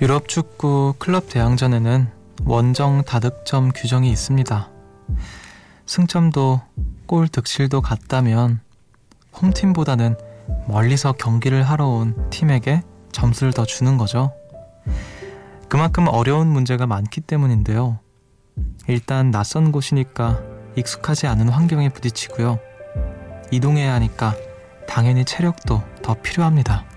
유럽 축구 클럽 대항전에는 원정 다득점 규정이 있습니다. 승점도 골 득실도 같다면 홈팀보다는 멀리서 경기를 하러 온 팀에게 점수를 더 주는 거죠. 그만큼 어려운 문제가 많기 때문인데요. 일단 낯선 곳이니까 익숙하지 않은 환경에 부딪히고요. 이동해야 하니까 당연히 체력도 더 필요합니다.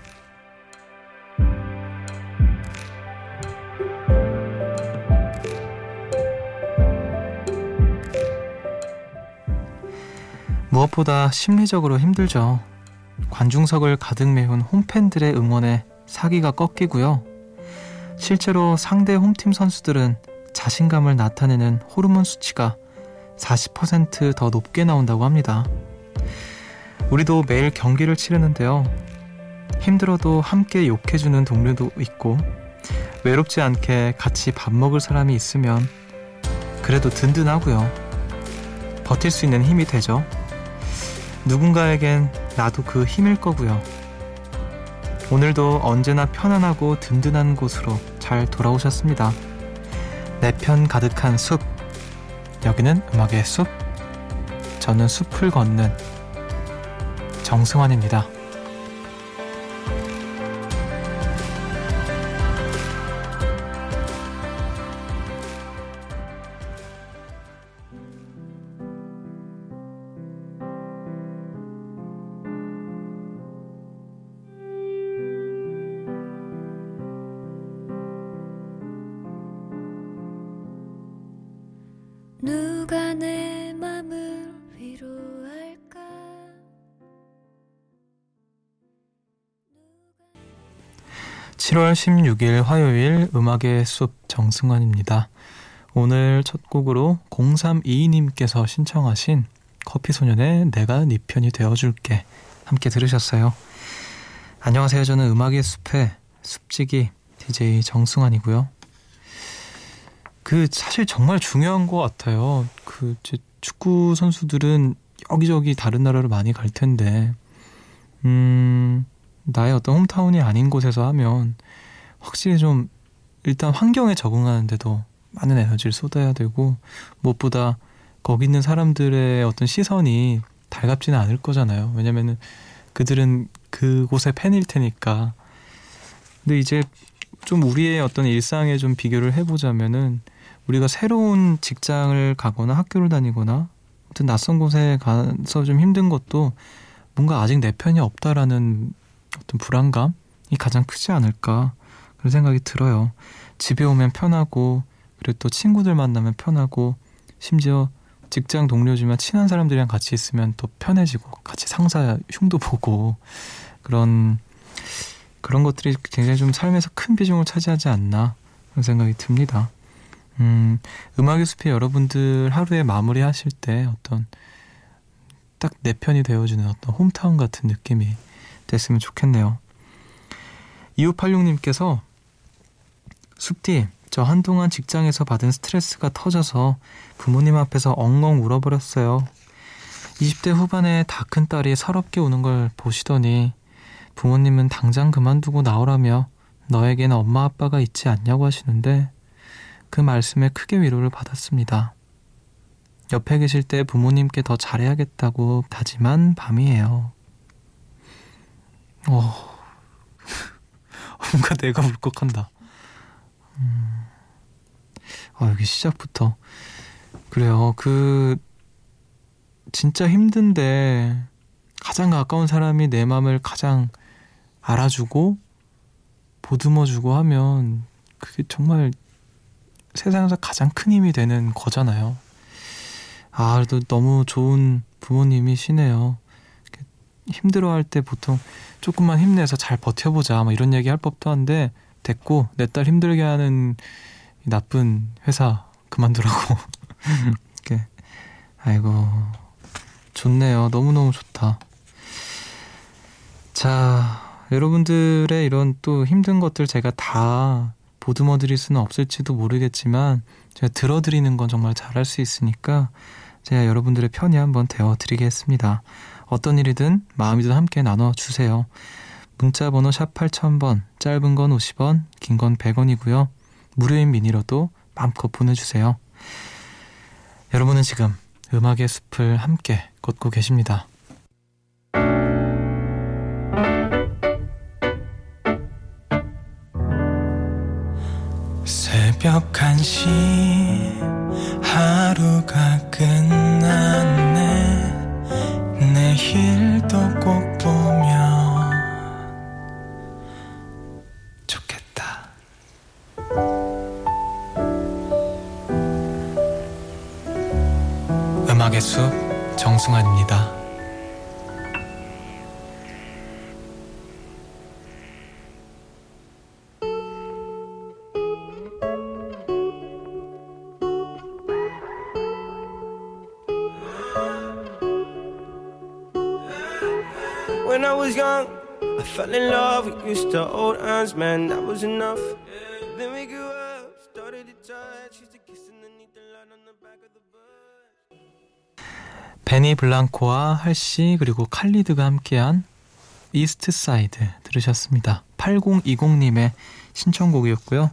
무엇보다 심리적으로 힘들죠. 관중석을 가득 메운 홈팬들의 응원에 사기가 꺾이고요. 실제로 상대 홈팀 선수들은 자신감을 나타내는 호르몬 수치가 40%더 높게 나온다고 합니다. 우리도 매일 경기를 치르는데요. 힘들어도 함께 욕해주는 동료도 있고, 외롭지 않게 같이 밥 먹을 사람이 있으면 그래도 든든하고요. 버틸 수 있는 힘이 되죠. 누군가에겐 나도 그 힘일 거고요. 오늘도 언제나 편안하고 든든한 곳으로 잘 돌아오셨습니다. 내 편 가득한 숲. 여기는 음악의 숲. 저는 숲을 걷는 정승환입니다. 7월 16일 화요일 음악의 숲 정승환입니다. 오늘 첫 곡으로 0322님께서 신청하신 커피소년의 내가 네 편이 되어줄게 함께 들으셨어요. 안녕하세요. 저는 음악의 숲의 숲지기 DJ 정승환이고요. 그 사실 정말 중요한 것 같아요. 그 축구 선수들은 여기저기 다른 나라로 많이 갈 텐데, 음, 나의 어떤 홈타운이 아닌 곳에서 하면 확실히 좀 일단 환경에 적응하는데도 많은 에너지를 쏟아야 되고 무엇보다 거기 있는 사람들의 어떤 시선이 달갑지는 않을 거잖아요. 왜냐면은 그들은 그곳의 팬일 테니까. 근데 이제 좀 우리의 어떤 일상에 좀 비교를 해보자면은 우리가 새로운 직장을 가거나 학교를 다니거나 어떤 낯선 곳에 가서 좀 힘든 것도 뭔가 아직 내 편이 없다라는 어떤 불안감이 가장 크지 않을까 그런 생각이 들어요. 집에 오면 편하고 그리고 또 친구들 만나면 편하고 심지어 직장 동료지만 친한 사람들이랑 같이 있으면 또 편해지고 같이 상사 흉도 보고 그런 그런 것들이 굉장히 좀 삶에서 큰 비중을 차지하지 않나 그런 생각이 듭니다. 음, 음악의 숲에 여러분들 하루에 마무리하실 때 어떤 딱 내 편이 되어주는 어떤 홈타운 같은 느낌이 됐으면 좋겠네요. 2586님께서 숲디, 저 한동안 직장에서 받은 스트레스가 터져서 부모님 앞에서 엉엉 울어버렸어요. 20대 후반에 다 큰 딸이 서럽게 우는 걸 보시더니 부모님은 당장 그만두고 나오라며 너에겐 엄마 아빠가 있지 않냐고 하시는데 그 말씀에 크게 위로를 받았습니다. 옆에 계실 때 부모님께 더 잘해야겠다고 다짐한 밤이에요. 어, 뭔가 내가 울컥한다. 음, 아, 여기 시작부터. 그래요. 그, 진짜 힘든데, 가장 가까운 사람이 내 마음을 가장 알아주고, 보듬어주고 하면, 그게 정말 세상에서 가장 큰 힘이 되는 거잖아요. 아, 그래도 너무 좋은 부모님이시네요. 힘들어할 때 보통 조금만 힘내서 잘 버텨보자 뭐 이런 얘기 할 법도 한데 됐고 내 딸 힘들게 하는 나쁜 회사 그만두라고. 이렇게. 아이고 좋네요. 너무너무 좋다. 자 여러분들의 이런 또 힘든 것들 제가 다 보듬어 드릴 수는 없을지도 모르겠지만 제가 들어드리는 건 정말 잘할 수 있으니까 제가 여러분들의 편이 한번 되어 드리겠습니다. 어떤 일이든 마음이든 함께 나눠주세요. 문자 번호 샵 8000번, 짧은 건 50원, 긴 건 100원이고요. 무료인 미니로도 마음껏 보내주세요. 여러분은 지금 음악의 숲을 함께 걷고 계십니다. 새벽 1시 하루가 끝 When I was young, I fell in love. We used to hold hands, man, that was enough. Then we grew up, started to touch, used to kiss underneath the light on the back of the bus. 베니 블랑코와 할씨 그리고 칼리드가 함께한 이스트 사이드 들으셨습니다. 8020님의 신청곡이었고요.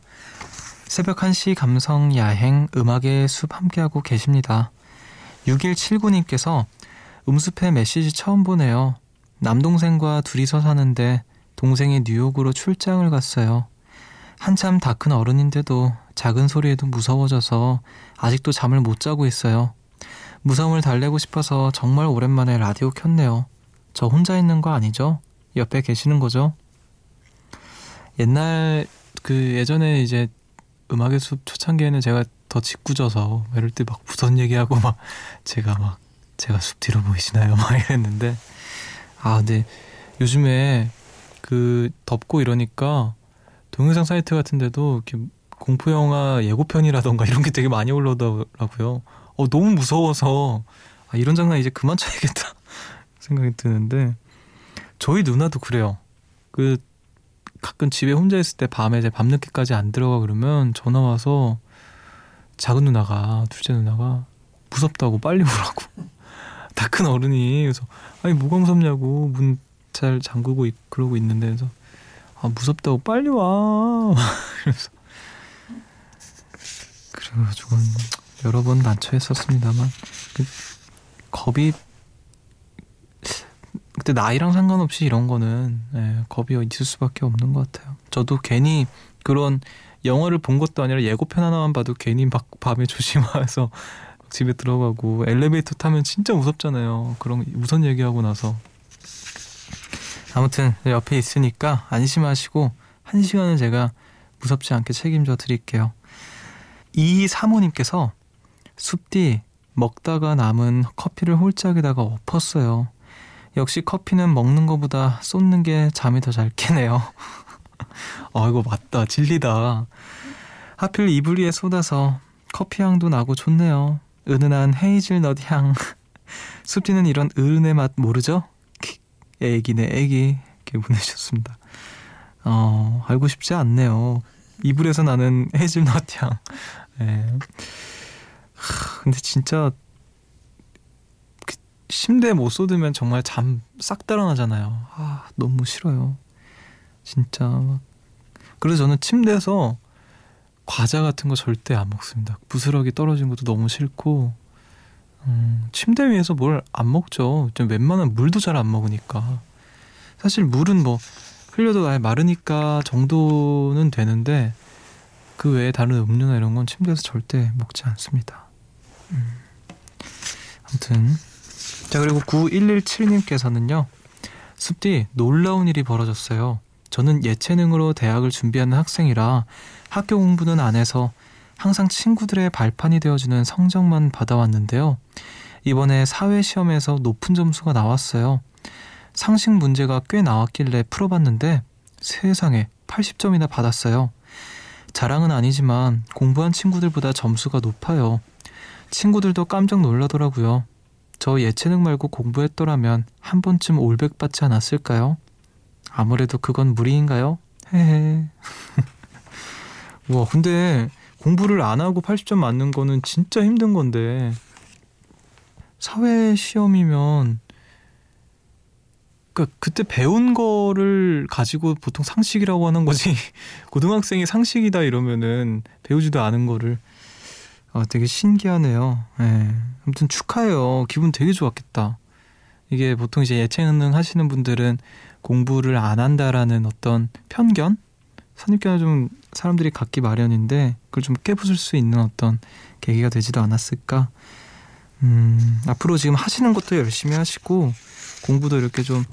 새벽 1시 감성 야행 음악의 숲 함께하고 계십니다. 6179님께서 음습회 메시지 처음 보내요. 남동생과 둘이서 사는데 동생이 뉴욕으로 출장을 갔어요. 한참 다 큰 어른인데도 작은 소리에도 무서워져서 아직도 잠을 못 자고 있어요. 무서움을 달래고 싶어서 정말 오랜만에 라디오 켰네요. 저 혼자 있는 거 아니죠? 옆에 계시는 거죠? 옛날 그 예전에 이제 음악의 숲 초창기에는 제가 더 짓궂어서 이럴 때 막 무선 얘기하고 막 제가 막 제가 숲 뒤로 보이시나요? 막 이랬는데 아, 근데 요즘에 그 덥고 이러니까 동영상 사이트 같은 데도 이렇게 공포 영화 예고편이라던가 이런 게 되게 많이 올라오더라고요. 어, 너무 무서워서 아, 이런 장난 이제 그만 쳐야겠다 생각이 드는데 저희 누나도 그래요. 그 가끔 집에 혼자 있을 때 밤에 이제 밤늦게까지 안 들어가 그러면 전화 와서 작은 누나가 둘째 누나가 무섭다고 빨리 오라고 다 큰 어른이. 그래서 아니 뭐가 무섭냐고 문 잘 잠그고 있, 그러고 있는데. 그래서 아 무섭다고 빨리 와. 그래서 그래가지고 여러 번 난처했었습니다만 그 겁이 그때 나이랑 상관없이 이런 거는 예, 겁이 있을 수밖에 없는 것 같아요. 저도 괜히 그런 영화를 본 것도 아니라 예고편 하나만 봐도 괜히 막 밤에 조심해서 집에 들어가고 엘리베이터 타면 진짜 무섭잖아요. 그런 우선 얘기하고 나서 아무튼 옆에 있으니까 안심하시고 한 시간은 제가 무섭지 않게 책임져 드릴게요. 이 사모님께서 숲디 먹다가 남은 커피를 홀짝에다가 엎었어요. 역시 커피는 먹는 것보다 쏟는 게 잠이 더 잘 깨네요. 아 이거 맞다 진리다. 하필 이불 위에 쏟아서 커피 향도 나고 좋네요. 은은한 헤이즐넛 향. 숲지는 이런 은의 맛 모르죠? 애기네 애기 이렇게 보내셨습니다. 어 알고 싶지 않네요. 이불에서 나는 헤이즐넛 향. 네. 근데 진짜 그 침대에 못 쏟으면 정말 잠 싹 달아나잖아요. 아 너무 싫어요. 진짜 그래서 저는 침대에서 과자 같은 거 절대 안 먹습니다. 부스러기 떨어진 것도 너무 싫고 음, 침대 위에서 뭘 안 먹죠. 좀 웬만한 물도 잘 안 먹으니까 사실 물은 뭐 흘려도 아예 마르니까 정도는 되는데 그 외에 다른 음료나 이런 건 침대에서 절대 먹지 않습니다. 음. 아무튼 자 그리고 9117님께서는요 숲디 놀라운 일이 벌어졌어요. 저는 예체능으로 대학을 준비하는 학생이라 학교 공부는 안 해서 항상 친구들의 발판이 되어주는 성적만 받아왔는데요. 이번에 사회시험에서 높은 점수가 나왔어요. 상식 문제가 꽤 나왔길래 풀어봤는데 세상에 80점이나 받았어요. 자랑은 아니지만 공부한 친구들보다 점수가 높아요. 친구들도 깜짝 놀라더라고요. 저 예체능 말고 공부했더라면 한 번쯤 올백 받지 않았을까요? 아무래도 그건 무리인가요? 헤헤. 와, 근데 공부를 안 하고 80점 맞는 거는 진짜 힘든 건데 사회 시험이면 그러니까 그때 배운 거를 가지고 보통 상식이라고 하는 거지 고등학생이 상식이다 이러면은 배우지도 않은 거를 아 되게 신기하네요. 네. 아무튼 축하해요. 기분 되게 좋았겠다. 이게 보통 이제 예체능 하시는 분들은 공부를 안 한다라는 어떤 편견, 선입견을 좀 사람들이 갖기 마련인데 그걸 좀 깨부술 수 있는 어떤 계기가 되지도 않았을까. 음, 앞으로 지금 하시는 것도 열심히 하시고 공부도 이렇게 좀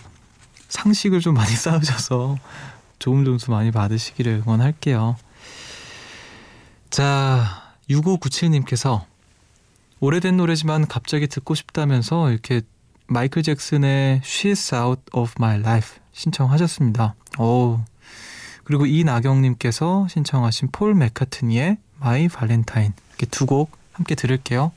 상식을 좀 많이 쌓으셔서 좋은 점수 많이 받으시기를 응원할게요. 자, 6597님께서 오래된 노래지만 갑자기 듣고 싶다면서 이렇게 마이클 잭슨의 She's Out of My Life 신청하셨습니다. 오. 그리고 이나경님께서 신청하신 폴 맥카트니의 My Valentine 이렇게 두 곡 함께 들을게요.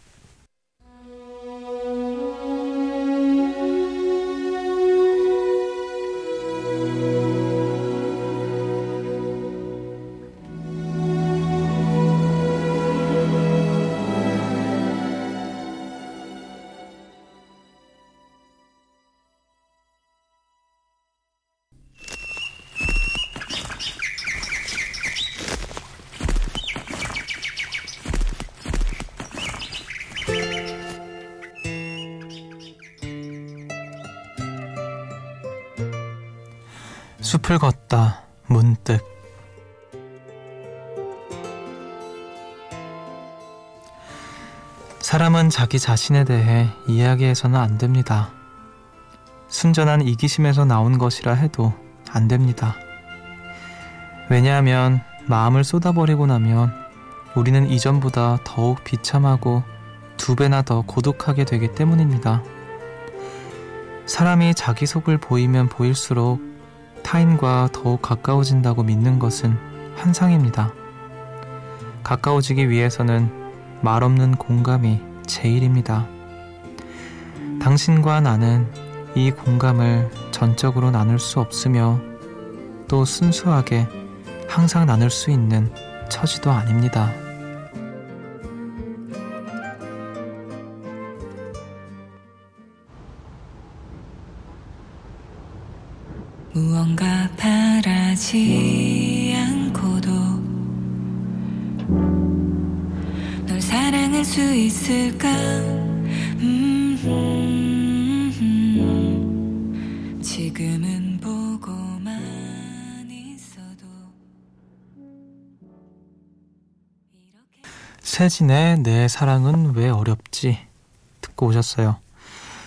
사람은 자기 자신에 대해 이야기해서는 안 됩니다. 순전한 이기심에서 나온 것이라 해도 안 됩니다. 왜냐하면 마음을 쏟아버리고 나면 우리는 이전보다 더욱 비참하고 두 배나 더 고독하게 되기 때문입니다. 사람이 자기 속을 보이면 보일수록 타인과 더욱 가까워진다고 믿는 것은 환상입니다. 가까워지기 위해서는 말없는 공감이 제일입니다. 당신과 나는 이 공감을 전적으로 나눌 수 없으며 또 순수하게 항상 나눌 수 있는 처지도 아닙니다. 무언가 바라지 있을까 음, 지금은 보고만 있어도 세진의 내 사랑은 왜 어렵지 듣고 오셨어요.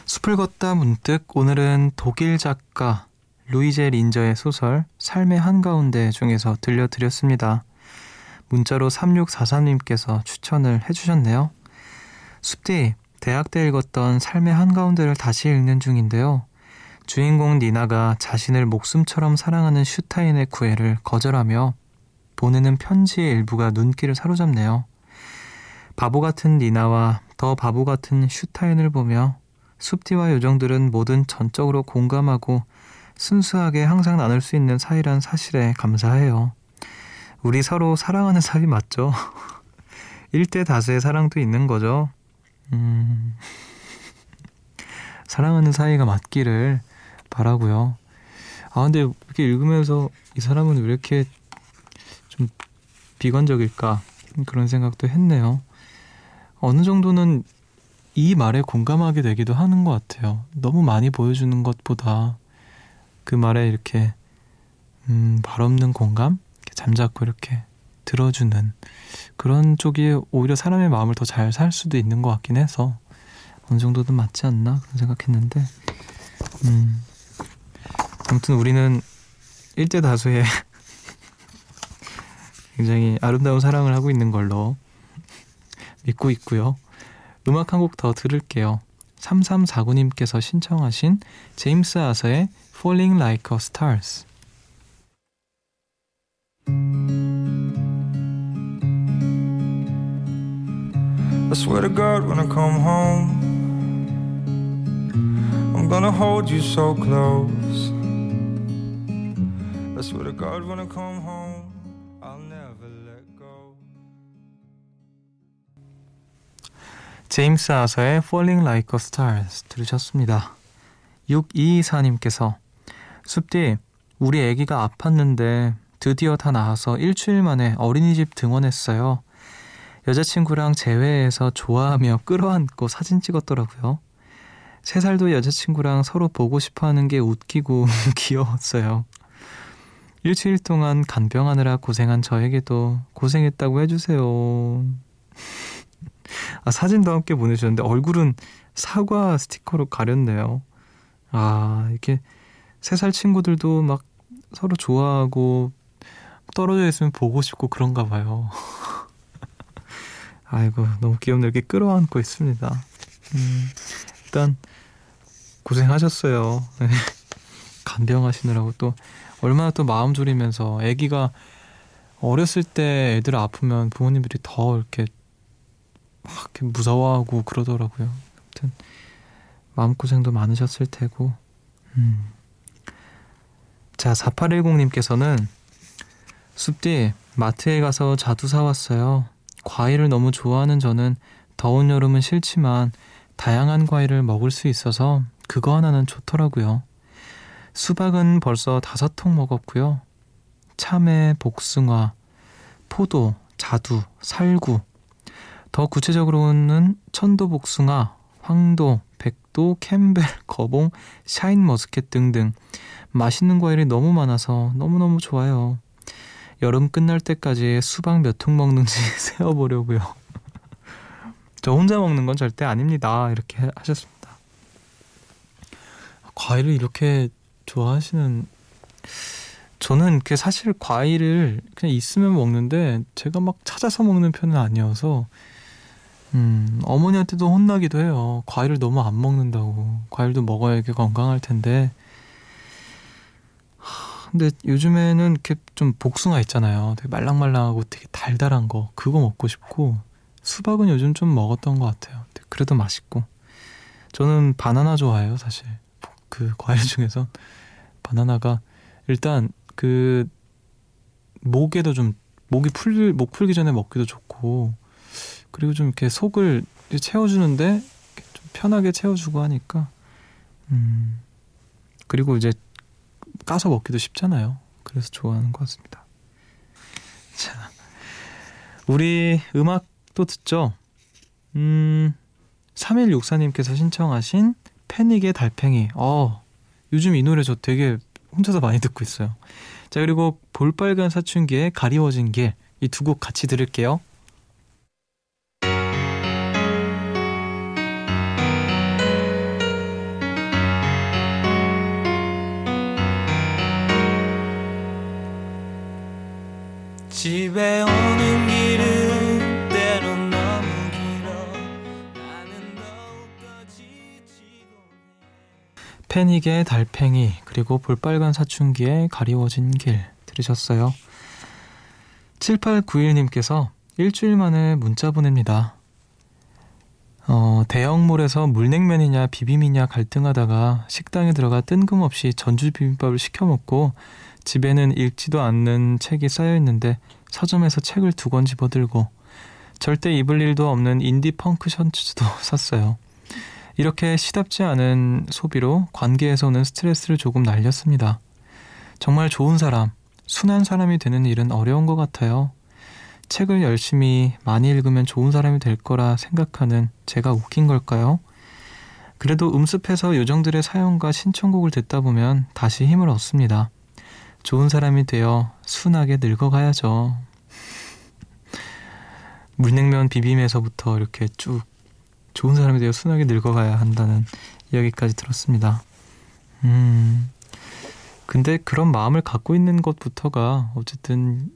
숲을 걷다 문득 오늘은 독일 작가 루이제 린저의 소설 삶의 한가운데 중에서 들려드렸습니다. 문자로 3643님께서 추천을 해주셨네요. 숲디, 대학 때 읽었던 삶의 한가운데를 다시 읽는 중인데요. 주인공 니나가 자신을 목숨처럼 사랑하는 슈타인의 구애를 거절하며 보내는 편지의 일부가 눈길을 사로잡네요. 바보 같은 니나와 더 바보 같은 슈타인을 보며 숲디와 요정들은 모든 전적으로 공감하고 순수하게 항상 나눌 수 있는 사이란 사실에 감사해요. 우리 서로 사랑하는 사이 맞죠? 1대 다수의 사랑도 있는 거죠. 음... 사랑하는 사이가 맞기를 바라고요. 아 근데 이렇게 읽으면서 이 사람은 왜 이렇게 좀 비관적일까 그런 생각도 했네요. 어느 정도는 이 말에 공감하게 되기도 하는 것 같아요. 너무 많이 보여주는 것보다 그 말에 이렇게 음, 말 없는 공감, 잠자코 이렇게 들어주는 그런 쪽이 오히려 사람의 마음을 더 잘 살 수도 있는 것 같긴 해서 어느 정도는 맞지 않나 그런 생각했는데 음, 아무튼 우리는 일대 다수의 굉장히 아름다운 사랑을 하고 있는 걸로 믿고 있고요. 음악 한 곡 더 들을게요. 3349님께서 신청하신 제임스 아서의 Falling Like a Stars I swear to God when I come home I'm gonna hold you so close I swear to God when I come home I'll never let go 제임스 아서의 Falling Like a Stars 들으셨습니다. 6224님께서 숲디, 우리 아기가 아팠는데 드디어 다 나아서 일주일 만에 어린이집 등원했어요. 여자친구랑 재회해서 좋아하며 끌어안고 사진 찍었더라고요. 세 살도 여자친구랑 서로 보고 싶어 하는 게 웃기고 귀여웠어요. 일주일 동안 간병하느라 고생한 저에게도 고생했다고 해주세요. 아, 사진도 함께 보내주셨는데 얼굴은 사과 스티커로 가렸네요. 아, 이렇게 세 살 친구들도 막 서로 좋아하고 떨어져 있으면 보고 싶고 그런가 봐요. 아이고, 너무. 이렇게 끌어안고 있습니다. 음, 일단, 고생하셨어요. 간병하시느라고 또, 얼마나 또 마음 졸이면서, 아기가 어렸을 때 애들 아프면 부모님들이 더 이렇게 막 이렇게 무서워하고 그러더라고요. 아무튼, 마음고생도 많으셨을 테고, 음. 자, 4810님께서는 숲디 마트에 가서 자두 사왔어요. 과일을 너무 좋아하는 저는 더운 여름은 싫지만 다양한 과일을 먹을 수 있어서 그거 하나는 좋더라고요. 수박은 벌써 다섯 통 먹었고요. 참외, 복숭아, 포도, 자두, 살구. 더 구체적으로는 천도 복숭아, 황도, 백도, 캠벨, 거봉, 샤인머스켓 등등 맛있는 과일이 너무 많아서 너무너무 좋아요. 여름 끝날 때까지 수박 몇 통 먹는지 세어보려고요. 저 혼자 먹는 건 절대 아닙니다. 이렇게 하셨습니다. 과일을 이렇게 좋아하시는 저는 그 사실 과일을 그냥 있으면 먹는데 제가 막 찾아서 먹는 편은 아니어서 음, 어머니한테도 혼나기도 해요. 과일을 너무 안 먹는다고. 과일도 먹어야 이게 건강할 텐데. 근데 요즘에는 이렇게 좀 복숭아 있잖아요. 되게 말랑말랑하고 되게 달달한 거. 그거 먹고 싶고. 수박은 요즘 좀 먹었던 것 같아요. 그래도 맛있고. 저는 바나나 좋아해요, 사실. 그 과일 중에서. 바나나가 일단 그 목에도 좀 목이 풀, 목 풀기 전에 먹기도 좋고 그리고 좀 이렇게 속을 채워주는데 좀 편하게 채워주고 하니까 음 그리고 이제 까서 먹기도 쉽잖아요. 그래서 좋아하는 것 같습니다. 자, 우리 음악도 듣죠. 음, 3164님께서 신청하신 패닉의 달팽이. 어, 요즘 이 노래 저 되게 혼자서 많이 듣고 있어요. 자, 그리고 볼빨간 사춘기의 가리워진 길. 이 두 곡 같이 들을게요. 집에 오는 길은 때론 너무 길어 나는 더욱더 지치고 패닉의 달팽이 그리고 볼빨간 사춘기의 가리워진 길 들으셨어요? 7891님께서 일주일 만에 문자 보냅니다. 어, 대형몰에서 물냉면이냐 비빔이냐 갈등하다가 식당에 들어가 뜬금없이 전주 비빔밥을 시켜 먹고 집에는 읽지도 않는 책이 쌓여 있는데 서점에서 책을 두 권 집어들고 절대 입을 일도 없는 인디 펑크 셔츠도 샀어요. 이렇게 시답지 않은 소비로 관계에서 오는 스트레스를 조금 날렸습니다. 정말 좋은 사람, 순한 사람이 되는 일은 어려운 것 같아요. 책을 열심히 많이 읽으면 좋은 사람이 될 거라 생각하는 제가 웃긴 걸까요? 그래도 음습해서 요정들의 사연과 신청곡을 듣다 보면 다시 힘을 얻습니다. 좋은 사람이 되어 순하게 늙어가야죠. 물냉면 비빔에서부터 이렇게 쭉 좋은 사람이 되어 순하게 늙어가야 한다는 이야기까지 들었습니다. 음, 근데 그런 마음을 갖고 있는 것부터가 어쨌든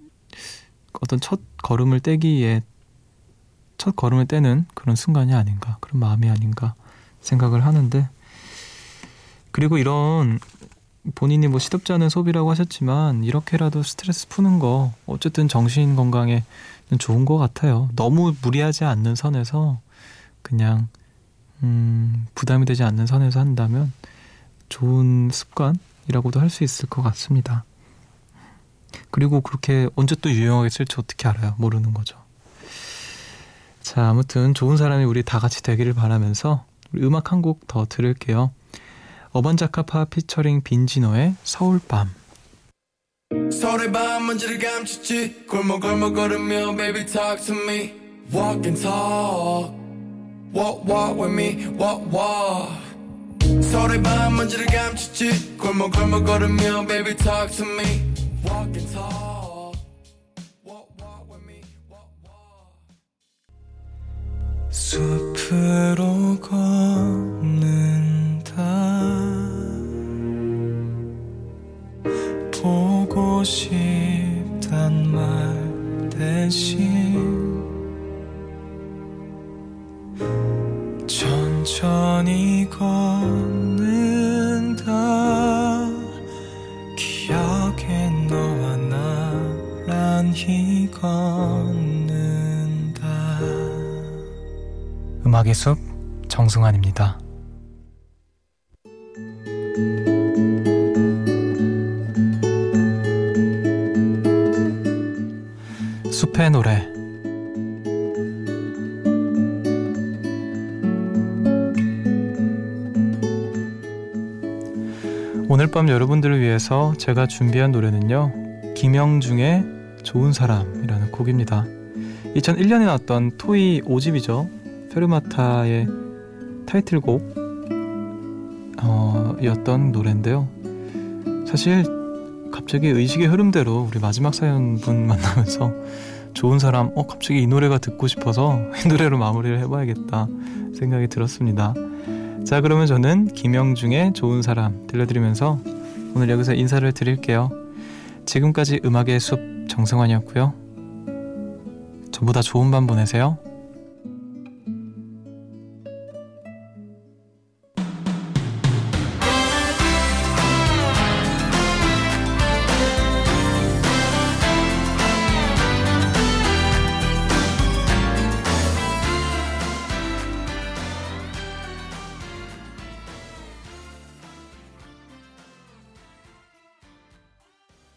어떤 첫 걸음을 떼기에 첫 걸음을 떼는 그런 순간이 아닌가, 그런 마음이 아닌가 생각을 하는데, 그리고 이런 본인이 뭐 시덥지 않은 소비라고 하셨지만 이렇게라도 스트레스 푸는 거 어쨌든 정신 건강에는 좋은 것 같아요. 너무 무리하지 않는 선에서 그냥 음, 부담이 되지 않는 선에서 한다면 좋은 습관이라고도 할 수 있을 것 같습니다. 그리고 그렇게 언제 또 유용하겠을지 어떻게 알아요? 모르는 거죠. 자, 아무튼 좋은 사람이 우리 다 같이 되기를 바라면서 우리 음악 한 곡 더 들을게요. 어반자카파 피처링 빈지노의 서울밤. 서울의 밤 먼지를 감췄지. 골목골목 걸으며 baby talk to me. Walk and talk. Walk walk with me. Walk walk. 서울의 밤 먼지를 감췄지. 골목골목 걸으며 baby talk to me 숲으로 걷 음악의 숲 정승환입니다. 숲의 노래 오늘 밤 여러분들을 위해서 제가 준비한 노래는요. 김영중의 좋은 사람이라는 곡입니다. 2001년에 나왔던 토이 5집이죠. 페르마타의 타이틀곡 어, 였던 노래인데요. 사실 갑자기 의식의 흐름대로 우리 마지막 사연분 만나면서 좋은 사람, 어 갑자기 이 노래가 듣고 싶어서 이 노래로 마무리를 해봐야겠다 생각이 들었습니다. 자 그러면 저는 김영중의 좋은 사람 들려드리면서 오늘 여기서 인사를 드릴게요. 지금까지 음악의 숲 정승환이었고요. 전부 다 좋은 밤 보내세요.